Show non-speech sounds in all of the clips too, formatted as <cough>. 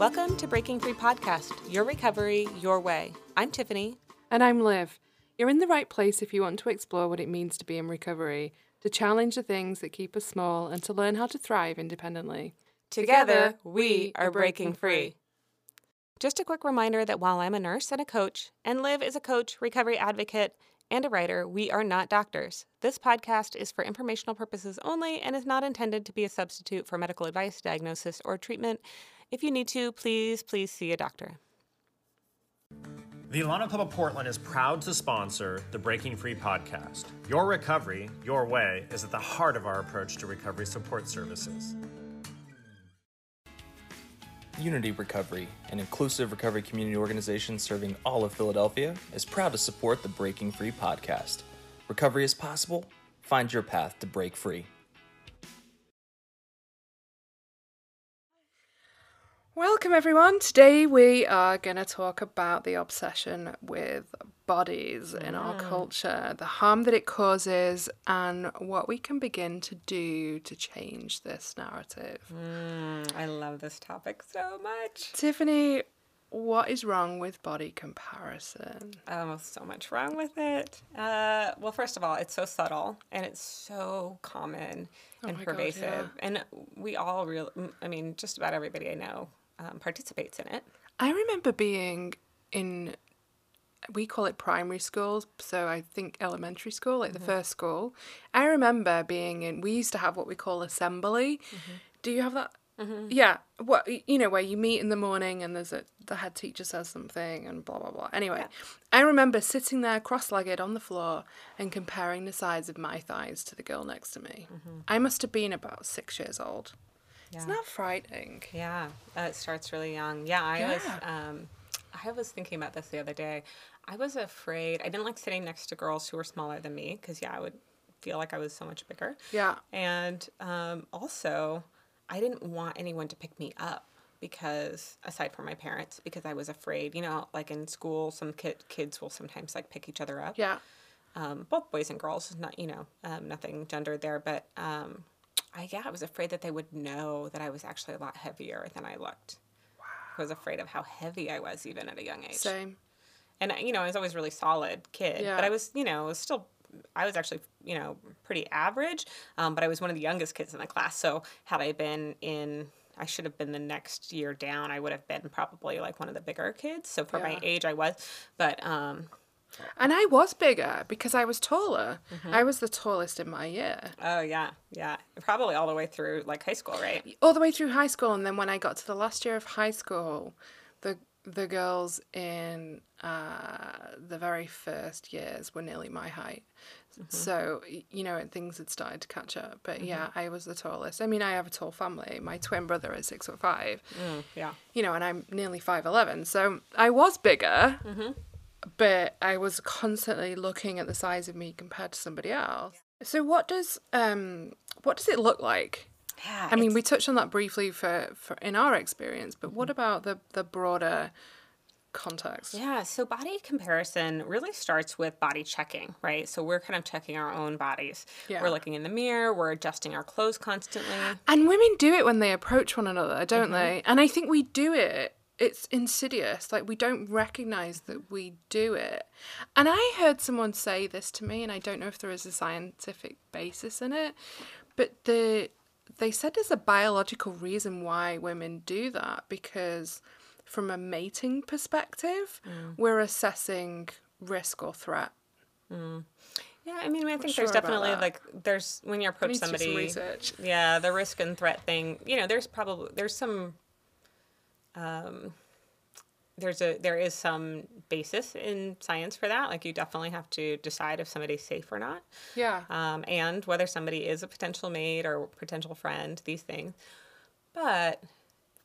Welcome to Breaking Free Podcast, your recovery, your way. I'm Tiffany. And I'm Liv. You're in the right place if you want to explore what it means to be in recovery, to challenge the things that keep us small, and to learn how to thrive independently. Together, we are breaking free. Just a quick reminder that while I'm a nurse and a coach, and Liv is a coach, recovery advocate, and a writer, we are not doctors. This podcast is for informational purposes only and is not intended to be a substitute for medical advice, diagnosis, or treatment. If you need to, please, please see a doctor. The Alano Club of Portland is proud to sponsor the Breaking Free podcast. Your recovery, your way, is at the heart of our approach to recovery support services. Unity Recovery, an inclusive recovery community organization serving all of Philadelphia, is proud to support the Breaking Free podcast. Recovery is possible. Find your path to break free. Welcome, everyone. Today we are going to talk about the obsession with bodies in our mm. culture, the harm that it causes, and what we can begin to do to change this narrative. Mm, I love this topic so much. Tiffany, what is wrong with body comparison? Oh, so much wrong with it. Uh, well, first of all, it's so subtle and it's so common oh and my God, pervasive. yeah. And we all real I mean, just about everybody I know um, participates in it. I remember being in, we call it primary school, so I think elementary school, like the mm-hmm. first school. I remember being in, we used to have what we call assembly. Mm-hmm. Do you have that? Mm-hmm. Yeah, what you know, where you meet in the morning and there's a the head teacher says something and blah blah blah. Anyway, I remember sitting there cross-legged on the floor and comparing the size of my thighs to the girl next to me. I must have been about six years old. Isn't frightening? Yeah, uh, it starts really young. Yeah, I was. Um, I was thinking about this the other day. I was afraid. I didn't like sitting next to girls who were smaller than me because yeah, I would feel like I was so much bigger. Yeah. And um, also, I didn't want anyone to pick me up because aside from my parents, because I was afraid. You know, like in school, some kid, kids will sometimes like pick each other up Yeah. um, both boys and girls, not you know, um, nothing gendered there, but um, I yeah, I was afraid that they would know that I was actually a lot heavier than I looked. Wow. I was afraid of how heavy I was even at a young age. Same. and you know, I was always a really solid kid, Yeah. but I was you know, was still. I was actually, you know, pretty average, um, but I was one of the youngest kids in the class. So had I been in, I should have been the next year down. I would have been probably like one of the bigger kids. So for my age, I was, but um, And I was bigger because I was taller. Mm-hmm. I was the tallest in my year. oh yeah, yeah, probably all the way through like high school, right? All the way through high school and then when I got to the last year of high school, the the girls in uh, the very first years were nearly my height. So, you know, things had started to catch up. But yeah, I was the tallest. I mean, I have a tall family. My twin brother is six foot five. Mm, yeah. you know, and I'm nearly 5'11. So I was bigger, but I was constantly looking at the size of me compared to somebody else. So what does um what does it look like? Yeah. I mean, it's- we touched on that briefly for, for in our experience, but what about the the broader context? yeah. So body comparison really starts with body checking, right? So we're kind of checking our own bodies. Yeah. We're looking in the mirror. We're adjusting our clothes constantly. And women do it when they approach one another, don't Mm-hmm. they? And I think we do it. It's insidious. Like we don't recognize that we do it. And I heard someone say this to me, and I don't know if there is a scientific basis in it, but the they said there's a biological reason why women do that because from a mating perspective, Mm. we're assessing risk or threat. Yeah. I mean, I think sure there's definitely like there's when you approach somebody. research. Yeah, the risk and threat thing. You know, there's probably there's some. Um, there's a there is some basis in science for that. Like you definitely have to decide if somebody's safe or not. Yeah. um, and whether somebody is a potential mate or potential friend, these things. But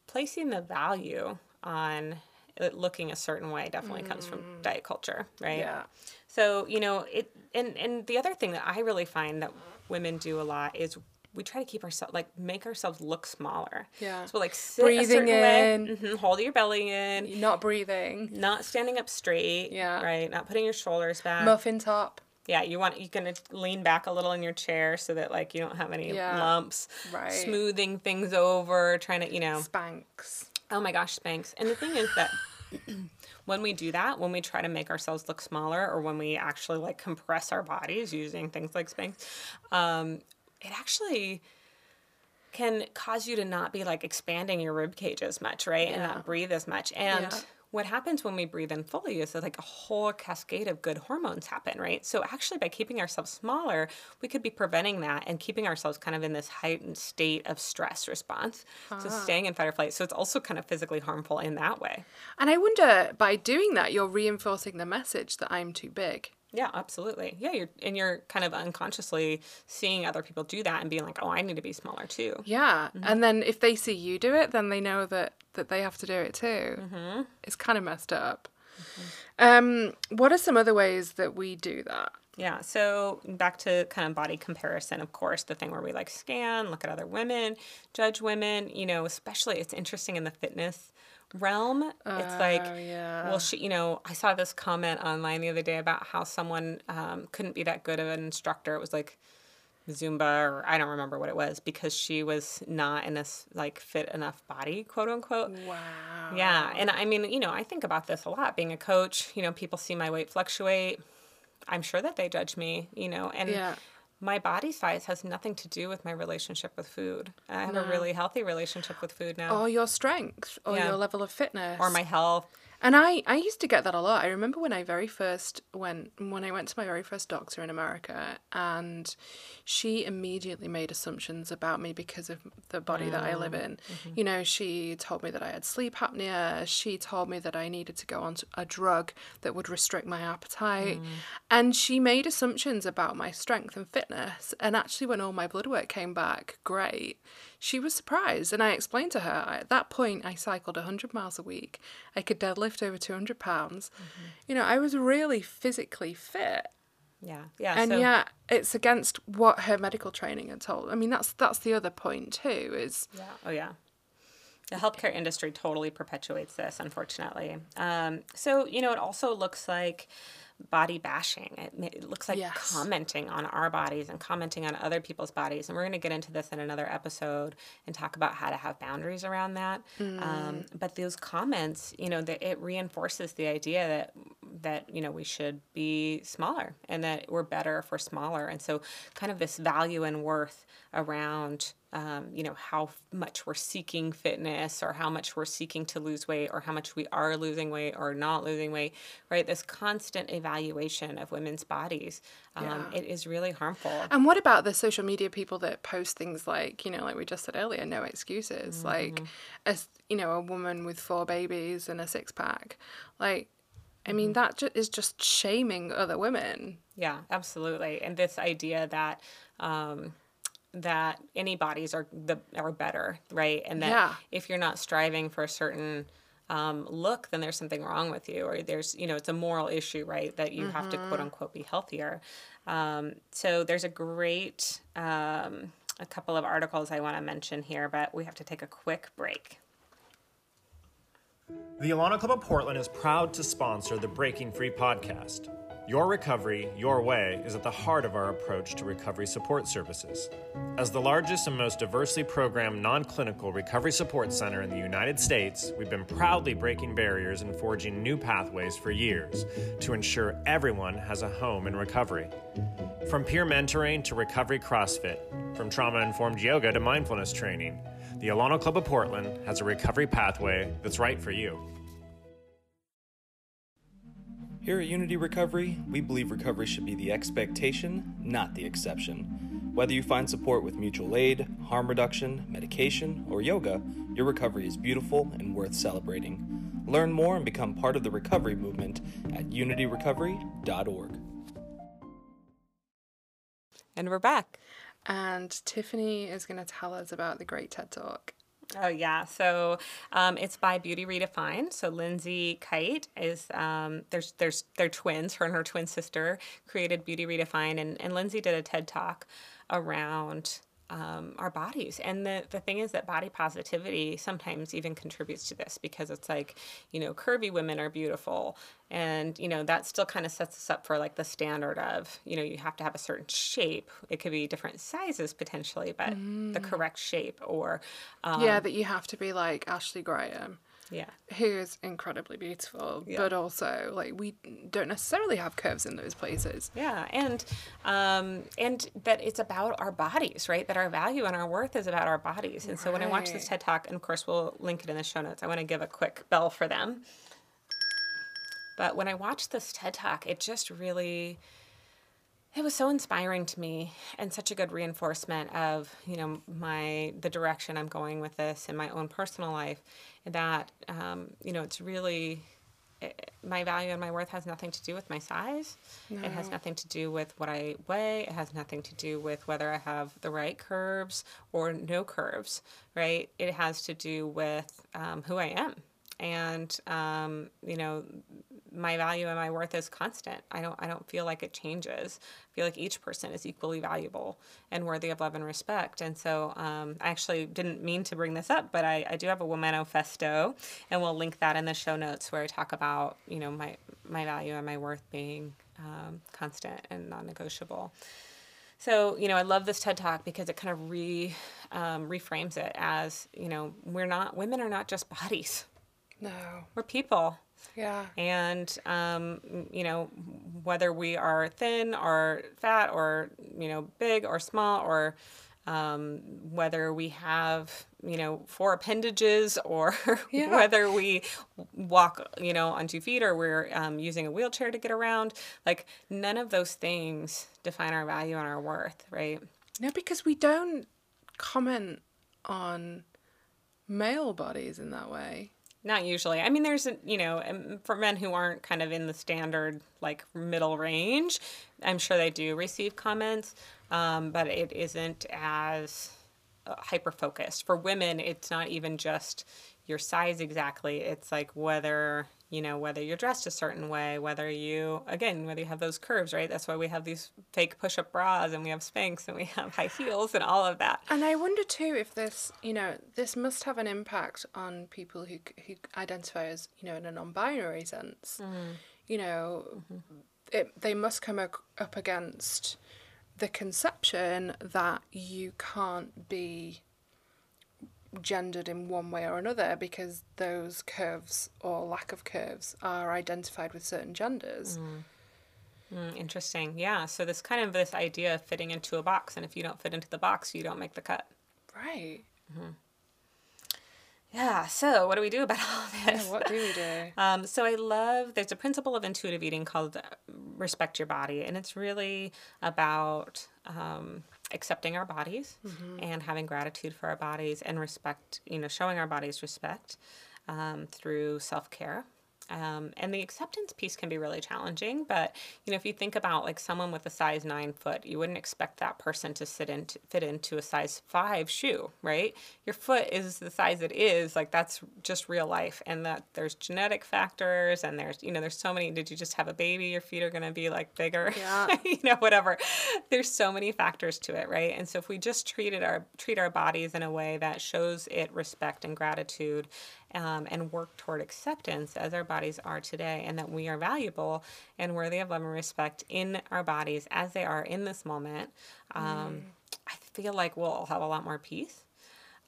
placing the value on it looking a certain way definitely comes from diet culture, right? Yeah. So you know it, and and the other thing that I really find that women do a lot is we try to keep ourselves like make ourselves look smaller. Yeah. So like sit Breathing in. mhm, hold your belly in, Not breathing. not standing up straight. Yeah. Right. Not putting your shoulders back. Muffin top. Yeah, you want you can lean back a little in your chair so that like you don't have any Yeah. lumps. Right. Smoothing things over, trying to you know Spanx. Oh my gosh, Spanx. And the thing is that <coughs> when we do that, when we try to make ourselves look smaller or when we actually like compress our bodies using things like Spanx, um, it actually can cause you to not be like expanding your rib cage as much, right? And not breathe as much. And Yeah. what happens when we breathe in fully is that like a whole cascade of good hormones happen, right? So actually by keeping ourselves smaller, we could be preventing that and keeping ourselves kind of in this heightened state of stress response. So ah. staying in fight or flight. So it's also kind of physically harmful in that way. And I wonder, by doing that, you're reinforcing the message that I'm too big. Yeah, absolutely. Yeah, you're and you're kind of unconsciously seeing other people do that and being like, "Oh, I need to be smaller too." Yeah, Mm-hmm. and then if they see you do it, then they know that that they have to do it too. Mm-hmm. It's kind of messed up. Um, what are some other ways that we do that? Yeah. So back to kind of body comparison, of course, the thing where we like scan, look at other women, judge women, you know, especially it's interesting in the fitness realm. it's like, Oh, yeah. well, she, you know, I saw this comment online the other day about how someone um, couldn't be that good of an instructor. It was like Zumba or I don't remember what it was because she was not in this like fit enough body, quote unquote. Wow. Yeah. And I mean, you know, I think about this a lot being a coach. You know, people see my weight fluctuate. I'm sure that they judge me, you know, and Yeah. My body size has nothing to do with my relationship with food. I have a really healthy relationship with food now, Or your strength, or Yeah. your level of fitness, or my health. And I, I used to get that a lot. I remember when I very first went when I went to my very first doctor in America and she immediately made assumptions about me because of the body that I live oh, in. Mm-hmm. You know, she told me that I had sleep apnea, she told me that I needed to go on a drug that would restrict my appetite. Mm. And she made assumptions about my strength and fitness. And actually when all my blood work came back, great she was surprised and i explained to her at that point i cycled 100 miles a week i could deadlift over 200 pounds you know i was really physically fit Yeah. Yeah. and so, yet it's against what her medical training had told i mean that's that's the other point too is Yeah. Oh, yeah. The healthcare industry totally perpetuates this, unfortunately. Um, so, you know, it also looks like body bashing. It, it looks like Yes. commenting on our bodies and commenting on other people's bodies. And we're going to get into this in another episode and talk about how to have boundaries around that. Um, but those comments, you know, that it reinforces the idea that that you know we should be smaller and that we're better if we're smaller. And so, kind of this value and worth around um, you know how much we're seeking fitness or how much we're seeking to lose weight or how much we are losing weight or not losing weight right? This constant evaluation of women's bodies um, it is really harmful. And what about the social media people that post things like you know like we just said earlier no excuses like as you know a woman with four babies and a six pack like i mean that ju- is just shaming other women. Yeah, absolutely. And this idea that um, that any bodies are the are better, right? And that Yeah. if you're not striving for a certain um, look, then there's something wrong with you, or there's you know it's a moral issue, right? That you have to quote unquote be healthier. Um, so there's a great um, a couple of articles I want to mention here, but we have to take a quick break. The Alano Club of Portland is proud to sponsor the Breaking Free podcast. Your recovery, your way is at the heart of our approach to recovery support services. As the largest and most diversely programmed non clinical recovery support center in the United States, we've been proudly breaking barriers and forging new pathways for years to ensure everyone has a home in recovery. From peer mentoring to recovery CrossFit, from trauma informed yoga to mindfulness training, the Alano Club of Portland has a recovery pathway that's right for you. Here at Unity Recovery, we believe recovery should be the expectation, not the exception. Whether you find support with mutual aid, harm reduction, medication, or yoga, your recovery is beautiful and worth celebrating. Learn more and become part of the recovery movement at unityrecovery.org. And we're back. and tiffany is going to tell us about the great ted talk Oh yeah, so um, it's by Beauty Redefined. So Lindsay Kite is um, there's there's they're twins. Her and her twin sister created Beauty Redefined, and and Lindsay did a TED talk around um, our bodies. And the, the thing is that body positivity sometimes even contributes to this because it's like, you know, curvy women are beautiful. And, you know, that still kind of sets us up for like the standard of, you know, you have to have a certain shape. It could be different sizes potentially, but the correct shape or, um, yeah, that you have to be like Ashley Graham, yeah. who is incredibly beautiful, but also like we don't necessarily have curves in those places. Yeah, and um, and that it's about our bodies, right? That our value and our worth is about our bodies. And so when I watch this TED Talk, and of course we'll link it in the show notes, I want to give a quick bell for them. But when I watched this TED Talk, it just really it was so inspiring to me and such a good reinforcement of you know my the direction i'm going with this in my own personal life that um, you know it's really it, my value and my worth has nothing to do with my size. It has nothing to do with what i weigh. It has nothing to do with whether i have the right curves or no curves right? It has to do with um, who i am. And um, you know my value and my worth is constant. I don't I don't feel like it changes. I feel like each person is equally valuable and worthy of love and respect. And so um, I actually didn't mean to bring this up, but I, I do have a Womanifesto, and we'll link that in the show notes where I talk about you know my my value and my worth being um, constant and non-negotiable. So, you know, I love this TED Talk because it kind of re um, reframes it as, you know, we're not women are not just <laughs> bodies. No. We're people. Yeah. And, um, you know, whether we are thin or fat or, you know, big or small or um, whether we have, you know, four appendages or <laughs> Yeah. whether we walk, you know, on two feet or we're um, using a wheelchair to get around, like none of those things define our value and our worth, right? No, because we don't comment on male bodies in that way. Not usually. I mean, there's, you know, um, for men who aren't kind of in the standard, like, middle range, I'm sure they do receive comments, um, but it isn't as uh, hyper focused. For women, it's not even just your size exactly. It's like whether, you know, whether you're dressed a certain way, whether you, again, whether you have those curves, right? That's why we have these fake push up bras and we have Spanx and we <laughs> have high heels and all of that. And I wonder too if this, you know, this must have an impact on people who who identify as, you know, in a non-binary sense. Mm. You know, mm-hmm. it, they must come up against the conception that you can't be gendered in one way or another because those curves or lack of curves are identified with certain genders. Mm, interesting. Yeah. So this kind of this idea of fitting into a box, and if you don't fit into the box, you don't make the cut. Right. Yeah. So what do we do about <laughs> all Yeah, this? what do we do? <laughs> Um, so I love there's a principle of intuitive eating called uh, respect your body, and it's really about um, accepting our bodies and having gratitude for our bodies and respect. You know, showing our bodies respect um, through self care. Um, and the acceptance piece can be really challenging, but you know, if you think about like someone with a size nine foot, you wouldn't expect that person to sit in fit into a size five shoe, right? Your foot is the size it is, like that's just real life, and that there's genetic factors, and there's you know, there's so many. Did you just have a baby? Your feet are gonna be like bigger, <laughs> Yeah. you know, whatever. There's so many factors to it, right? And so if we just treated our treat our bodies in a way that shows it respect and gratitude, um, and work toward acceptance as our bodies are today, and that we are valuable and worthy of love and respect in our bodies as they are in this moment, um, I feel like we'll all have a lot more peace.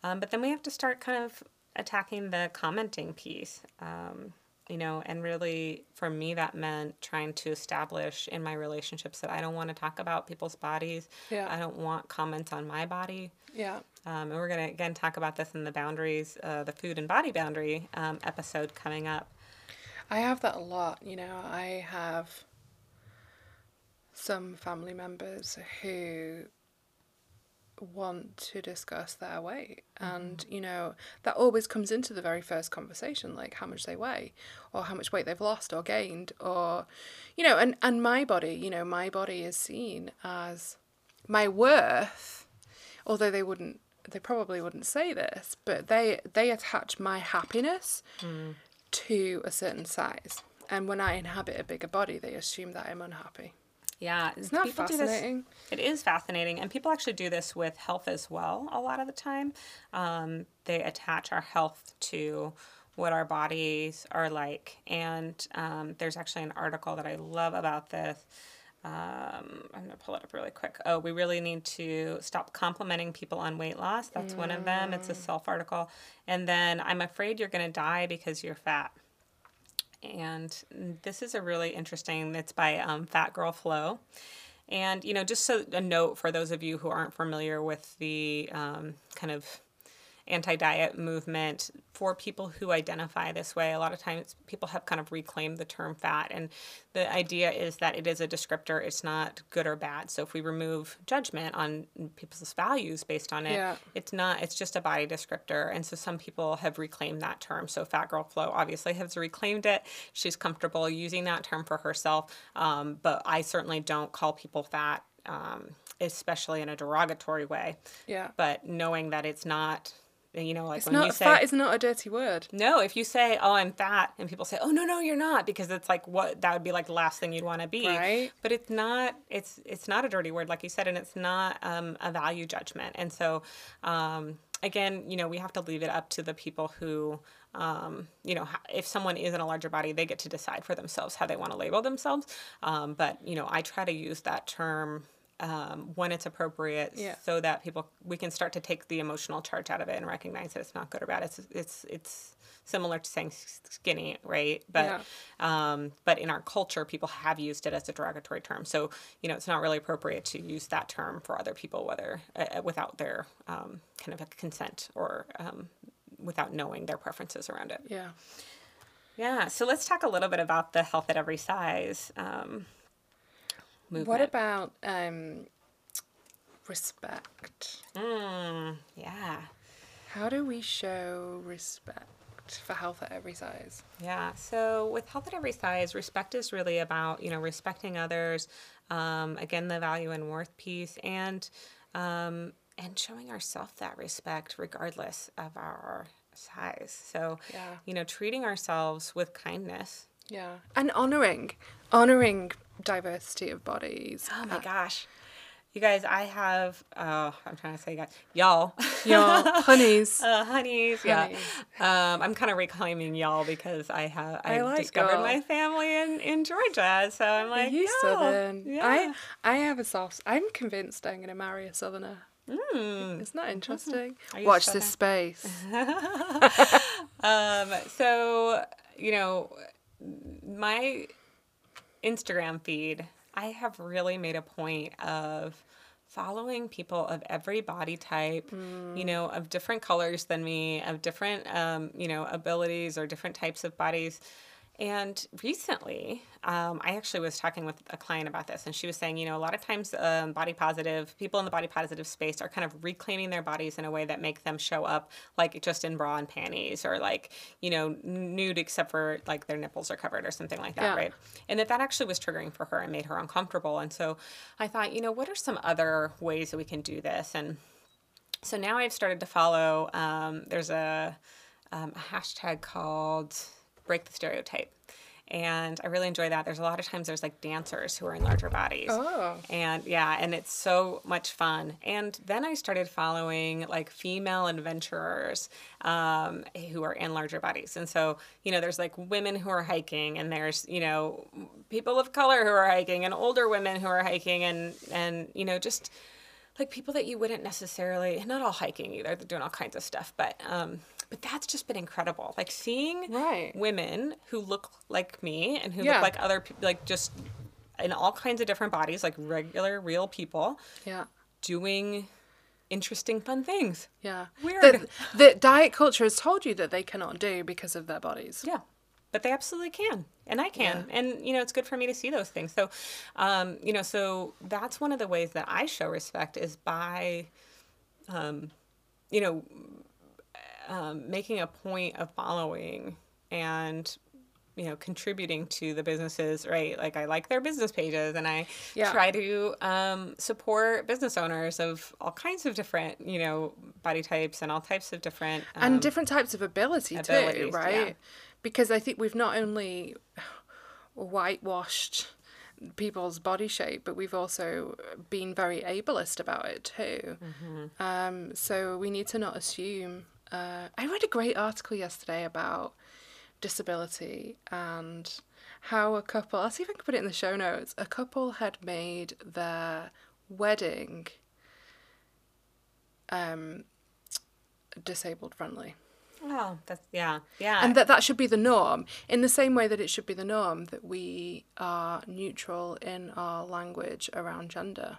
Um, but then we have to start kind of attacking the commenting piece. Um, you know, and really for me, that meant trying to establish in my relationships that I don't want to talk about people's bodies. Yeah. I don't want comments on my body. Yeah. Um, and we're going to again talk about this in the boundaries, uh, the food and body boundary um, episode coming up. I have that a lot, you know. I have some family members who want to discuss their weight and you know that always comes into the very first conversation like how much they weigh or how much weight they've lost or gained or you know and and my body you know my body is seen as my worth although they wouldn't they probably wouldn't say this but they they attach my happiness to a certain size and when i inhabit a bigger body they assume that i'm unhappy Yeah, Isn't that fascinating? This, it is fascinating, and people actually do this with health as well. A lot of the time, um, they attach our health to what our bodies are like. And um, there's actually an article that I love about this. Um, I'm gonna pull it up really quick. Oh, we really need to stop complimenting people on weight loss. That's one of them. It's a self article. And then I'm afraid you're gonna die because you're fat and this is a really interesting it's by um, fat girl flow and you know just so a note for those of you who aren't familiar with the um, kind of anti-diet movement for people who identify this way. A lot of times people have kind of reclaimed the term fat and the idea is that it is a descriptor. It's not good or bad. So if we remove judgment on people's values based on it Yeah. it's not it's just a body descriptor. And so some people have reclaimed that term. So fat girl flow obviously has reclaimed it. She's comfortable using that term for herself. Um, but i certainly don't call people fat um, especially in a derogatory way. Yeah. but knowing that it's not you know like It's when not you say fat is not a dirty word. no, if you say, "Oh, I'm fat," and people say, "Oh, no, no, you're not," because it's like what that would be like the last thing you'd want to be. Right. But it's not. It's it's not a dirty word, like you said, and it's not um, a value judgment. And so, um, again, you know, we have to leave it up to the people who. Um, you know, if someone is in a larger body, they get to decide for themselves how they want to label themselves. Um, but you know, I try to use that term um, when it's appropriate, Yeah. so that people we can start to take the emotional charge out of it and recognize that it's not good or bad. It's it's it's similar to saying skinny, right? But um, but in our culture, people have used it as a derogatory term. So you know, it's not really appropriate to use that term for other people, whether uh, without their um, kind of a consent or um, without knowing their preferences around it. Yeah. Yeah. So let's talk a little bit about the health at every size. Movement. What about um, respect? Mm, yeah. How do we show respect for health at every size? Yeah. So with health at every size, respect is really about you know respecting others. Um, again, the value and worth piece, and um, and showing ourselves that respect regardless of our size. So Yeah. you know, treating ourselves with kindness. Yeah. And honoring, honoring diversity of bodies. Oh my gosh. You guys, I have, oh, I'm trying to say, guys, y'all. <laughs> Y'all, honeys. <laughs> Uh, honeys, yeah. Um, I'm kind of reclaiming y'all because I have I, I like discovered y'all. my family in, in Georgia, so I'm like, you southern. Yeah. I I have a soft. I'm convinced I'm going to marry a southerner. Mm. Isn't that interesting? <laughs> You Watch southern? this space. Um, so you know, my Instagram feed, I have really made a point of following people of every body type, you know, of different colors than me, of different, um, you know, abilities or different types of bodies. And recently, um, I actually was talking with a client about this, and she was saying, you know, a lot of times um, body positive people in the body positive space are kind of reclaiming their bodies in a way that make them show up like just in bra and panties, or like you know nude except for like their nipples are covered or something like that, Yeah. right? And that that actually was triggering for her and made her uncomfortable. And so I thought, you know, what are some other ways that we can do this? And so now I've started to follow. Um, there's a, um, a hashtag called Break the Stereotype. And I really enjoy that. There's a lot of times there's like dancers who are in larger bodies. Oh. And yeah, and it's so much fun. And then I started following like female adventurers um, who are in larger bodies. And so, you know, there's like women who are hiking, and there's, you know, people of color who are hiking, and older women who are hiking, and, and you know, just like people that you wouldn't necessarily not all hiking either they're doing all kinds of stuff but um but that's just been incredible like seeing Right. women who look like me and who Yeah. look like other people like just in all kinds of different bodies like regular real people Yeah. doing interesting fun things Yeah. Weird. That, that diet culture has told you that they cannot do because of their bodies. yeah but they absolutely can and i can and you know it's good for me to see those things so um you know so that's one of the ways that i show respect is by um you know um, making a point of following and you know contributing to the businesses right like i like their business pages and i Yeah. try to um, support business owners of all kinds of different you know body types and all types of different um, and different types of ability too, right? yeah. Because I think we've not only whitewashed people's body shape, but we've also been very ableist about it too. Um, so we need to not assume. Uh, I read a great article yesterday about disability and how a couple, I'll see if I can put it in the show notes, a couple had made their wedding um, disabled friendly. Oh, that's yeah, yeah. And that that should be the norm, in the same way that it should be the norm that we are neutral in our language around gender.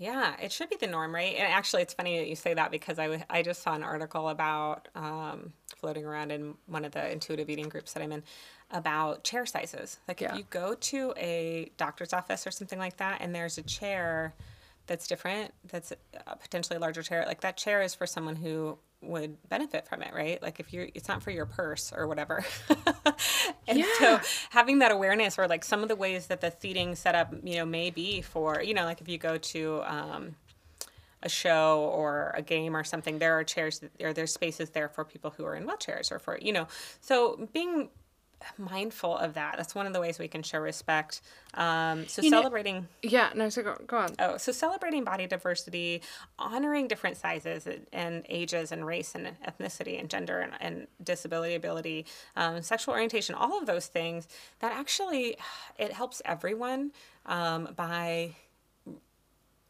Yeah, it should be the norm, right? And actually, it's funny that you say that because I, w- I just saw an article about um, floating around in one of the intuitive eating groups that I'm in about chair sizes. Like Yeah. if you go to a doctor's office or something like that, and there's a chair that's different, that's a potentially a larger chair, like that chair is for someone who would benefit from it, right? Like if you're, it's not for your purse or whatever. <laughs> and so having that awareness or like some of the ways that the seating setup, you know, may be for, you know, like if you go to, um, a show or a game or something, there are chairs or there's spaces there for people who are in wheelchairs or for, you know, so being mindful of that. That's one of the ways we can show respect. Um, so You know- celebrating. Yeah, no, so go, go on. Oh, so celebrating body diversity, honoring different sizes and- and ages and race and ethnicity and gender and, and disability ability, um, sexual orientation, all of those things that actually it helps everyone um, by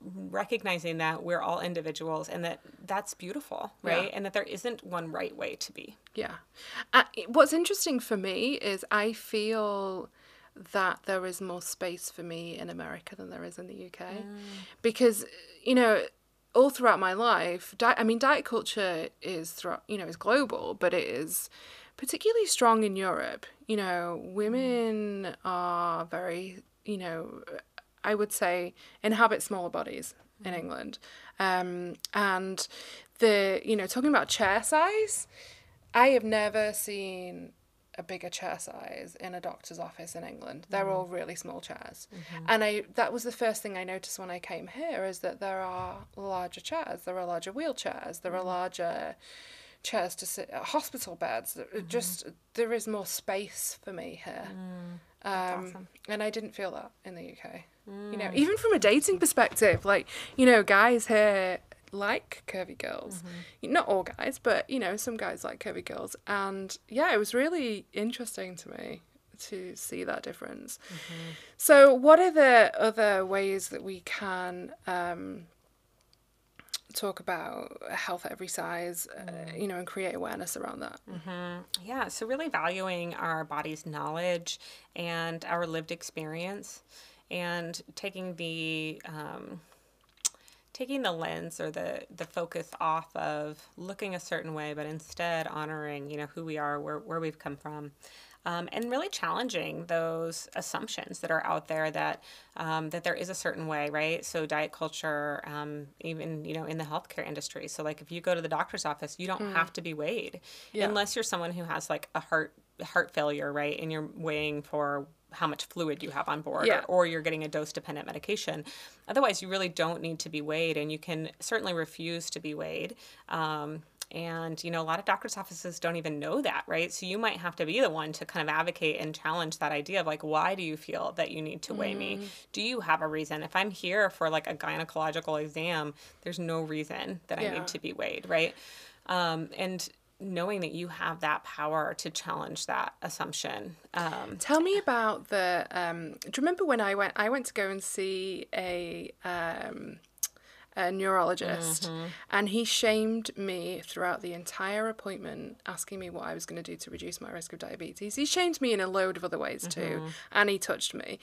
recognizing that we're all individuals and that that's beautiful, right? Yeah. And that there isn't one right way to be. Yeah. Uh, what's interesting for me is I feel that there is more space for me in America than there is in the UK. Because, you know, all throughout my life, di- I mean, diet culture is, thro- you know, is global, but it is particularly strong in Europe. You know, women are very, you know, I would say inhabit smaller bodies in England. Um, and the, you know, talking about chair size, I have never seen a bigger chair size in a doctor's office in England. They're all really small chairs. And I that was the first thing I noticed when I came here is that there are larger chairs, there are larger wheelchairs, there are larger chairs to sit uh, hospital beds. There- it Just there is more space for me here. Um, awesome. and I didn't feel that in the UK. Mm. You know, even from a dating perspective, like, you know, guys here like curvy girls. Mm-hmm. Not all guys, but, you know, some guys like curvy girls. And yeah, it was really interesting to me to see that difference. Mm-hmm. So, what are the other ways that we can um, talk about health at every size, uh, mm. you know, and create awareness around that? Mm-hmm. Yeah, so really valuing our body's knowledge and our lived experience, and taking the um, taking the lens or the the focus off of looking a certain way, but instead honoring you know who we are, where where we've come from. Um, and really challenging those assumptions that are out there that um, that there is a certain way, right? So diet culture, um, even you know in the healthcare industry. So like if you go to the doctor's office, you don't have to be weighed Yeah. unless you're someone who has like a heart heart failure, right? And you're weighing for how much fluid you have on board Yeah. or, or you're getting a dose dependent medication. Otherwise, you really don't need to be weighed and you can certainly refuse to be weighed. Um, and, you know, a lot of doctor's offices don't even know that, right? So you might have to be the one to kind of advocate and challenge that idea of like, why do you feel that you need to weigh me? Do you have a reason? If I'm here for like a gynecological exam, there's no reason that I need to be weighed, right? Um, and knowing that you have that power to challenge that assumption. Um, Tell me about the. Um, do you remember when I went? I went to go and see a um, a neurologist, mm-hmm. and he shamed me throughout the entire appointment, asking me what I was going to do to reduce my risk of diabetes. He shamed me in a load of other ways too, mm-hmm. and he touched me,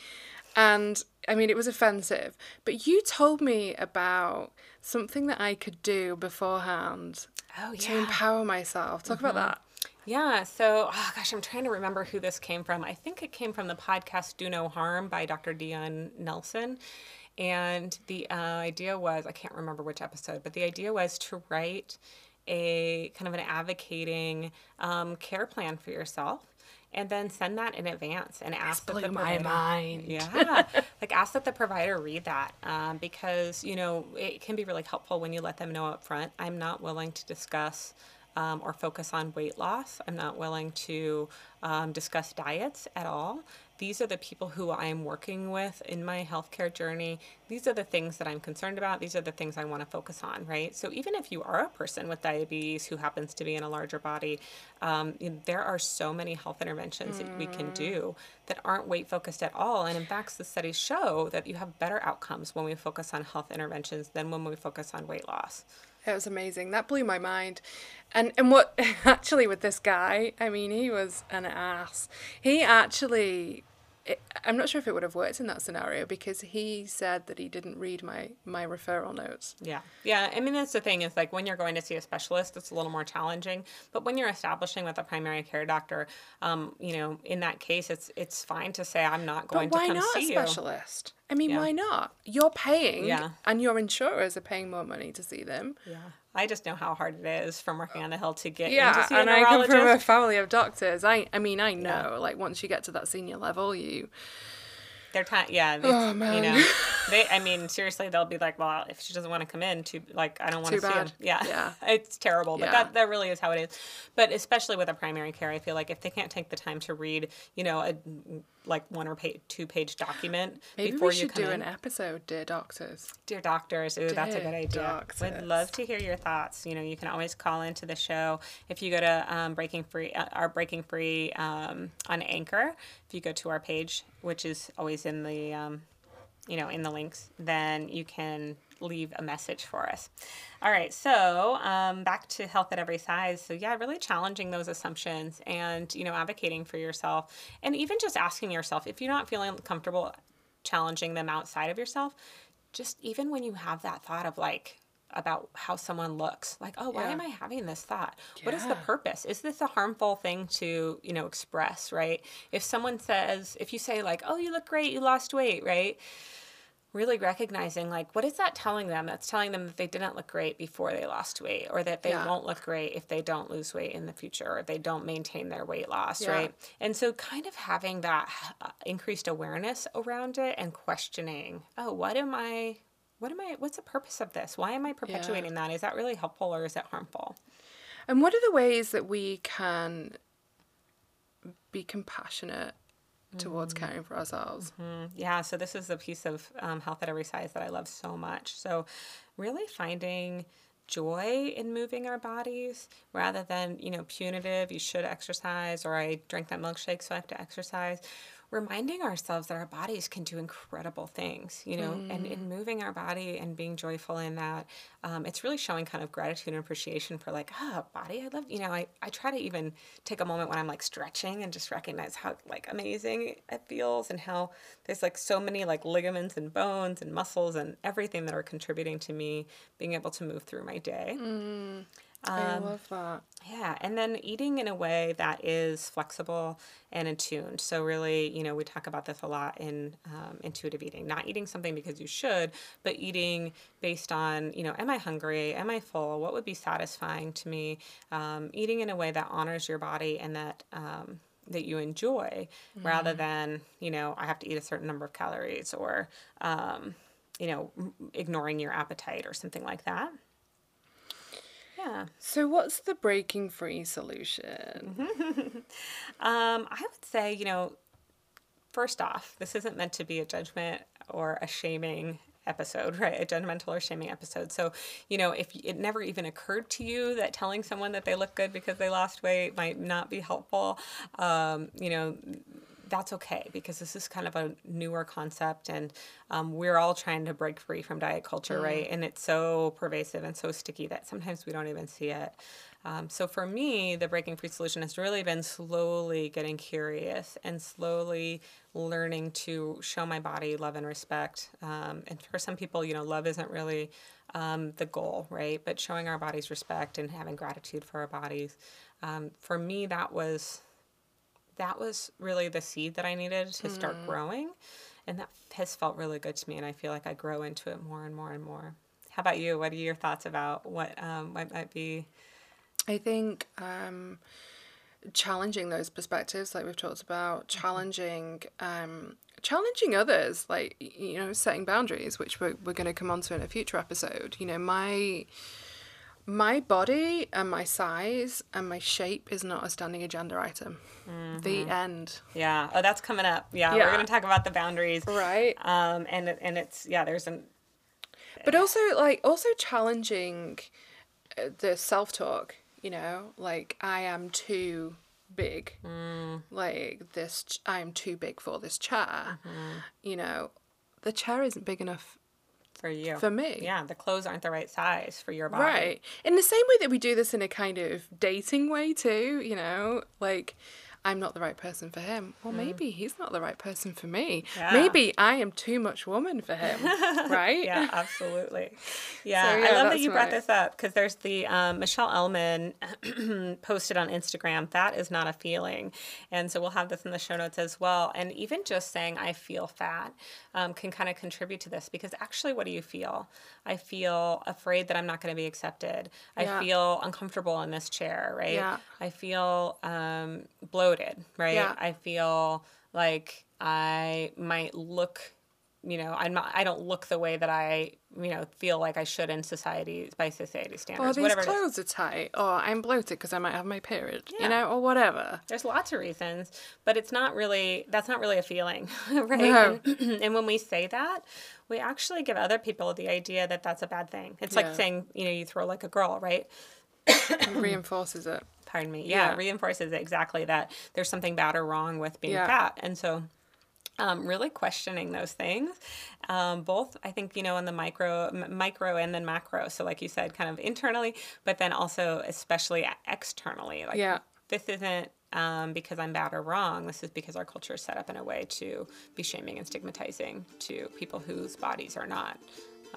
and I mean it was offensive. But you told me about something that I could do beforehand oh, to empower myself. Talk about mm-hmm. that. Yeah. So, oh gosh, I'm trying to remember who this came from. I think it came from the podcast Do No Harm by Dr. Dion Nelson. And the uh, idea was I can't remember which episode, but the idea was to write a kind of an advocating um, care plan for yourself and then send that in advance and ask that the provider- mind. <laughs> yeah like ask that the provider read that um, because you know it can be really helpful when you let them know up front i'm not willing to discuss um, or focus on weight loss. I'm not willing to um, discuss diets at all. These are the people who I'm working with in my healthcare journey. These are the things that I'm concerned about. These are the things I want to focus on, right? So, even if you are a person with diabetes who happens to be in a larger body, um, there are so many health interventions mm. that we can do that aren't weight focused at all. And in fact, the studies show that you have better outcomes when we focus on health interventions than when we focus on weight loss. It was amazing. That blew my mind. And and what <laughs> actually with this guy, I mean, he was an ass. He actually it, I'm not sure if it would have worked in that scenario because he said that he didn't read my my referral notes. Yeah, yeah. I mean, that's the thing is like when you're going to see a specialist, it's a little more challenging. But when you're establishing with a primary care doctor, um, you know, in that case, it's it's fine to say I'm not going but to come not see a specialist? I mean, yeah. why not? You're paying, yeah. and your insurers are paying more money to see them. Yeah. I just know how hard it is from working uh, on the hill to get yeah, in to see and. I come from a family of doctors. I I mean I know yeah. like once you get to that senior level, you they're time, yeah. Oh, man. You know, <laughs> they. I mean, seriously, they'll be like, "Well, if she doesn't want to come in, too, like, I don't want to see him." Yeah, <laughs> yeah. it's terrible, but yeah. that that really is how it is. But especially with a primary care, I feel like if they can't take the time to read, you know, a like one or page, two page document Maybe before we should you do in. an episode, dear doctors. Dear doctors, ooh, dear that's a good idea. Doctors. Would love to hear your thoughts. You know, you can always call into the show if you go to um, Breaking Free, uh, our Breaking Free um, on Anchor. If you go to our page, which is always in the um, you know in the links, then you can leave a message for us. All right, so um, back to health at every size. So yeah, really challenging those assumptions and you know advocating for yourself, and even just asking yourself if you're not feeling comfortable challenging them outside of yourself, just even when you have that thought of like about how someone looks like oh why yeah. am i having this thought yeah. what is the purpose is this a harmful thing to you know express right if someone says if you say like oh you look great you lost weight right really recognizing like what is that telling them that's telling them that they didn't look great before they lost weight or that they yeah. won't look great if they don't lose weight in the future or they don't maintain their weight loss yeah. right and so kind of having that uh, increased awareness around it and questioning oh what am i what am i what's the purpose of this why am i perpetuating yeah. that is that really helpful or is it harmful and what are the ways that we can be compassionate towards mm-hmm. caring for ourselves. Mm-hmm. Yeah, so this is a piece of um, health at every size that I love so much. So, really finding joy in moving our bodies rather than, you know, punitive, you should exercise, or I drank that milkshake, so I have to exercise reminding ourselves that our bodies can do incredible things, you know, mm. and in moving our body and being joyful in that, um, it's really showing kind of gratitude and appreciation for like, ah, oh, body, I love, you know, I, I try to even take a moment when I'm like stretching and just recognize how like amazing it feels and how there's like so many like ligaments and bones and muscles and everything that are contributing to me being able to move through my day. Mm. Um, I love that. Yeah, and then eating in a way that is flexible and attuned. So really, you know, we talk about this a lot in um, intuitive eating. Not eating something because you should, but eating based on, you know, am I hungry? Am I full? What would be satisfying to me? Um, eating in a way that honors your body and that um, that you enjoy, mm. rather than, you know, I have to eat a certain number of calories or, um, you know, ignoring your appetite or something like that. Yeah. So, what's the breaking free solution? <laughs> um, I would say, you know, first off, this isn't meant to be a judgment or a shaming episode, <laughs> right? A judgmental or shaming episode. So, you know, if it never even occurred to you that telling someone that they look good because they lost weight might not be helpful, um, you know, that's okay because this is kind of a newer concept and um, we're all trying to break free from diet culture, mm. right? And it's so pervasive and so sticky that sometimes we don't even see it. Um, so for me, the breaking free solution has really been slowly getting curious and slowly learning to show my body love and respect. Um, and for some people, you know, love isn't really um, the goal, right? But showing our bodies respect and having gratitude for our bodies. Um, for me, that was that was really the seed that I needed to start mm. growing. And that has felt really good to me. And I feel like I grow into it more and more and more. How about you? What are your thoughts about what, um, what might be? I think um, challenging those perspectives, like we've talked about, mm-hmm. challenging um, challenging others, like you know, setting boundaries, which we're we're going to come on to in a future episode. You know, my my body and my size and my shape is not a standing agenda item. The end. Yeah. Oh, that's coming up. Yeah, yeah. we're going to talk about the boundaries. Right. Um, and and it's yeah, there's an But also, like, also challenging uh, the self talk, you know, like, I am too big. Like, this, ch- I am too big for this chair. You know, the chair isn't big enough for you. for me. Yeah, the clothes aren't the right size for your body. Right. In the same way that we do this in a kind of dating way too, you know, like I'm not the right person for him. Well, maybe he's not the right person for me. Mm. Yeah. Maybe I am too much woman for him. <laughs> right? Yeah, absolutely. <laughs> Yeah, So, I love that you brought this up because there's the um, Michelle Elman <clears throat> posted on Instagram. That is not a feeling, and so we'll have this in the show notes as well. And even just saying I feel fat um, can kind of contribute to this because actually, what do you feel? I feel afraid that I'm not going to be accepted. I feel uncomfortable in this chair, right? Yeah. I feel um, bloated, right? Yeah. I feel like I might look you know i'm not i don't look the way that i you know feel like i should in society by society Or standards these whatever clothes are tight, or I'm bloated because I might have my period, Yeah. you know, or whatever. there's lots of reasons but it's not really that's not really a feeling <laughs> right No. and, <clears throat> and when we say that we actually give other people the idea that that's a bad thing it's like saying you know you throw like a girl right It <coughs> reinforces it. Pardon me yeah, Yeah. reinforces exactly that there's something bad or wrong with being Yeah. fat and so um, really questioning those things um, both i think you know in the micro m- micro and then macro so like you said kind of internally but then also especially externally like Yeah. this isn't um, because i'm bad or wrong this is because our culture is set up in a way to be shaming and stigmatizing to people whose bodies are not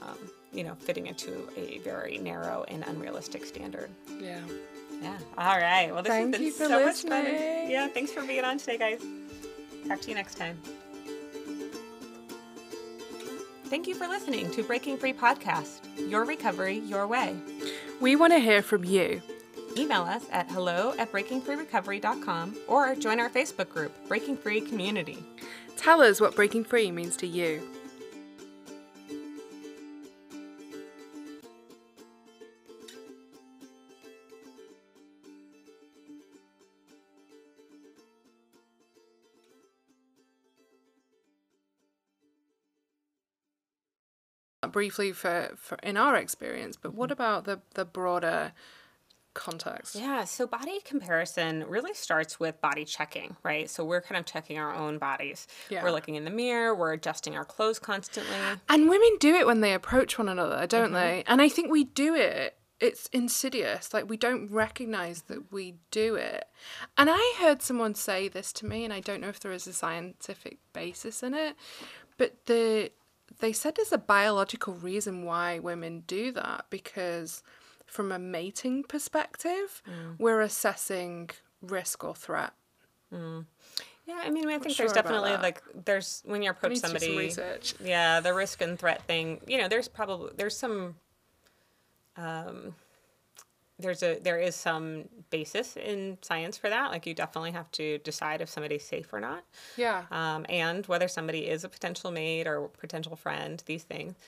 um, you know fitting into a very narrow and unrealistic standard Yeah. Yeah. All right. Well, this Thank has been so much fun. Yeah. Thanks for being on today, guys. Talk to you next time. Thank you for listening to Breaking Free Podcast, your recovery, your way. We want to hear from you. Email us at hello at breakingfreerecovery.com or join our Facebook group, Breaking Free Community. Tell us what breaking free means to you. Briefly for, for in our experience, but what mm-hmm. about the, the broader context? Yeah, so body comparison really starts with body checking, right? So we're kind of checking our own bodies. Yeah. We're looking in the mirror, we're adjusting our clothes constantly. And women do it when they approach one another, don't mm-hmm. they? And I think we do it. It's insidious. Like we don't recognize that we do it. And I heard someone say this to me, and I don't know if there is a scientific basis in it, but the they said there's a biological reason why women do that because from a mating perspective, we're assessing risk or threat. Yeah, I mean, I think sure there's definitely like there's when you approach need to do some somebody. research. Yeah, the risk and threat thing. You know, there's probably there's some. Um, there's a there is some basis in science for that. Like you definitely have to decide if somebody's safe or not, Yeah. um, and whether somebody is a potential mate or potential friend. These things.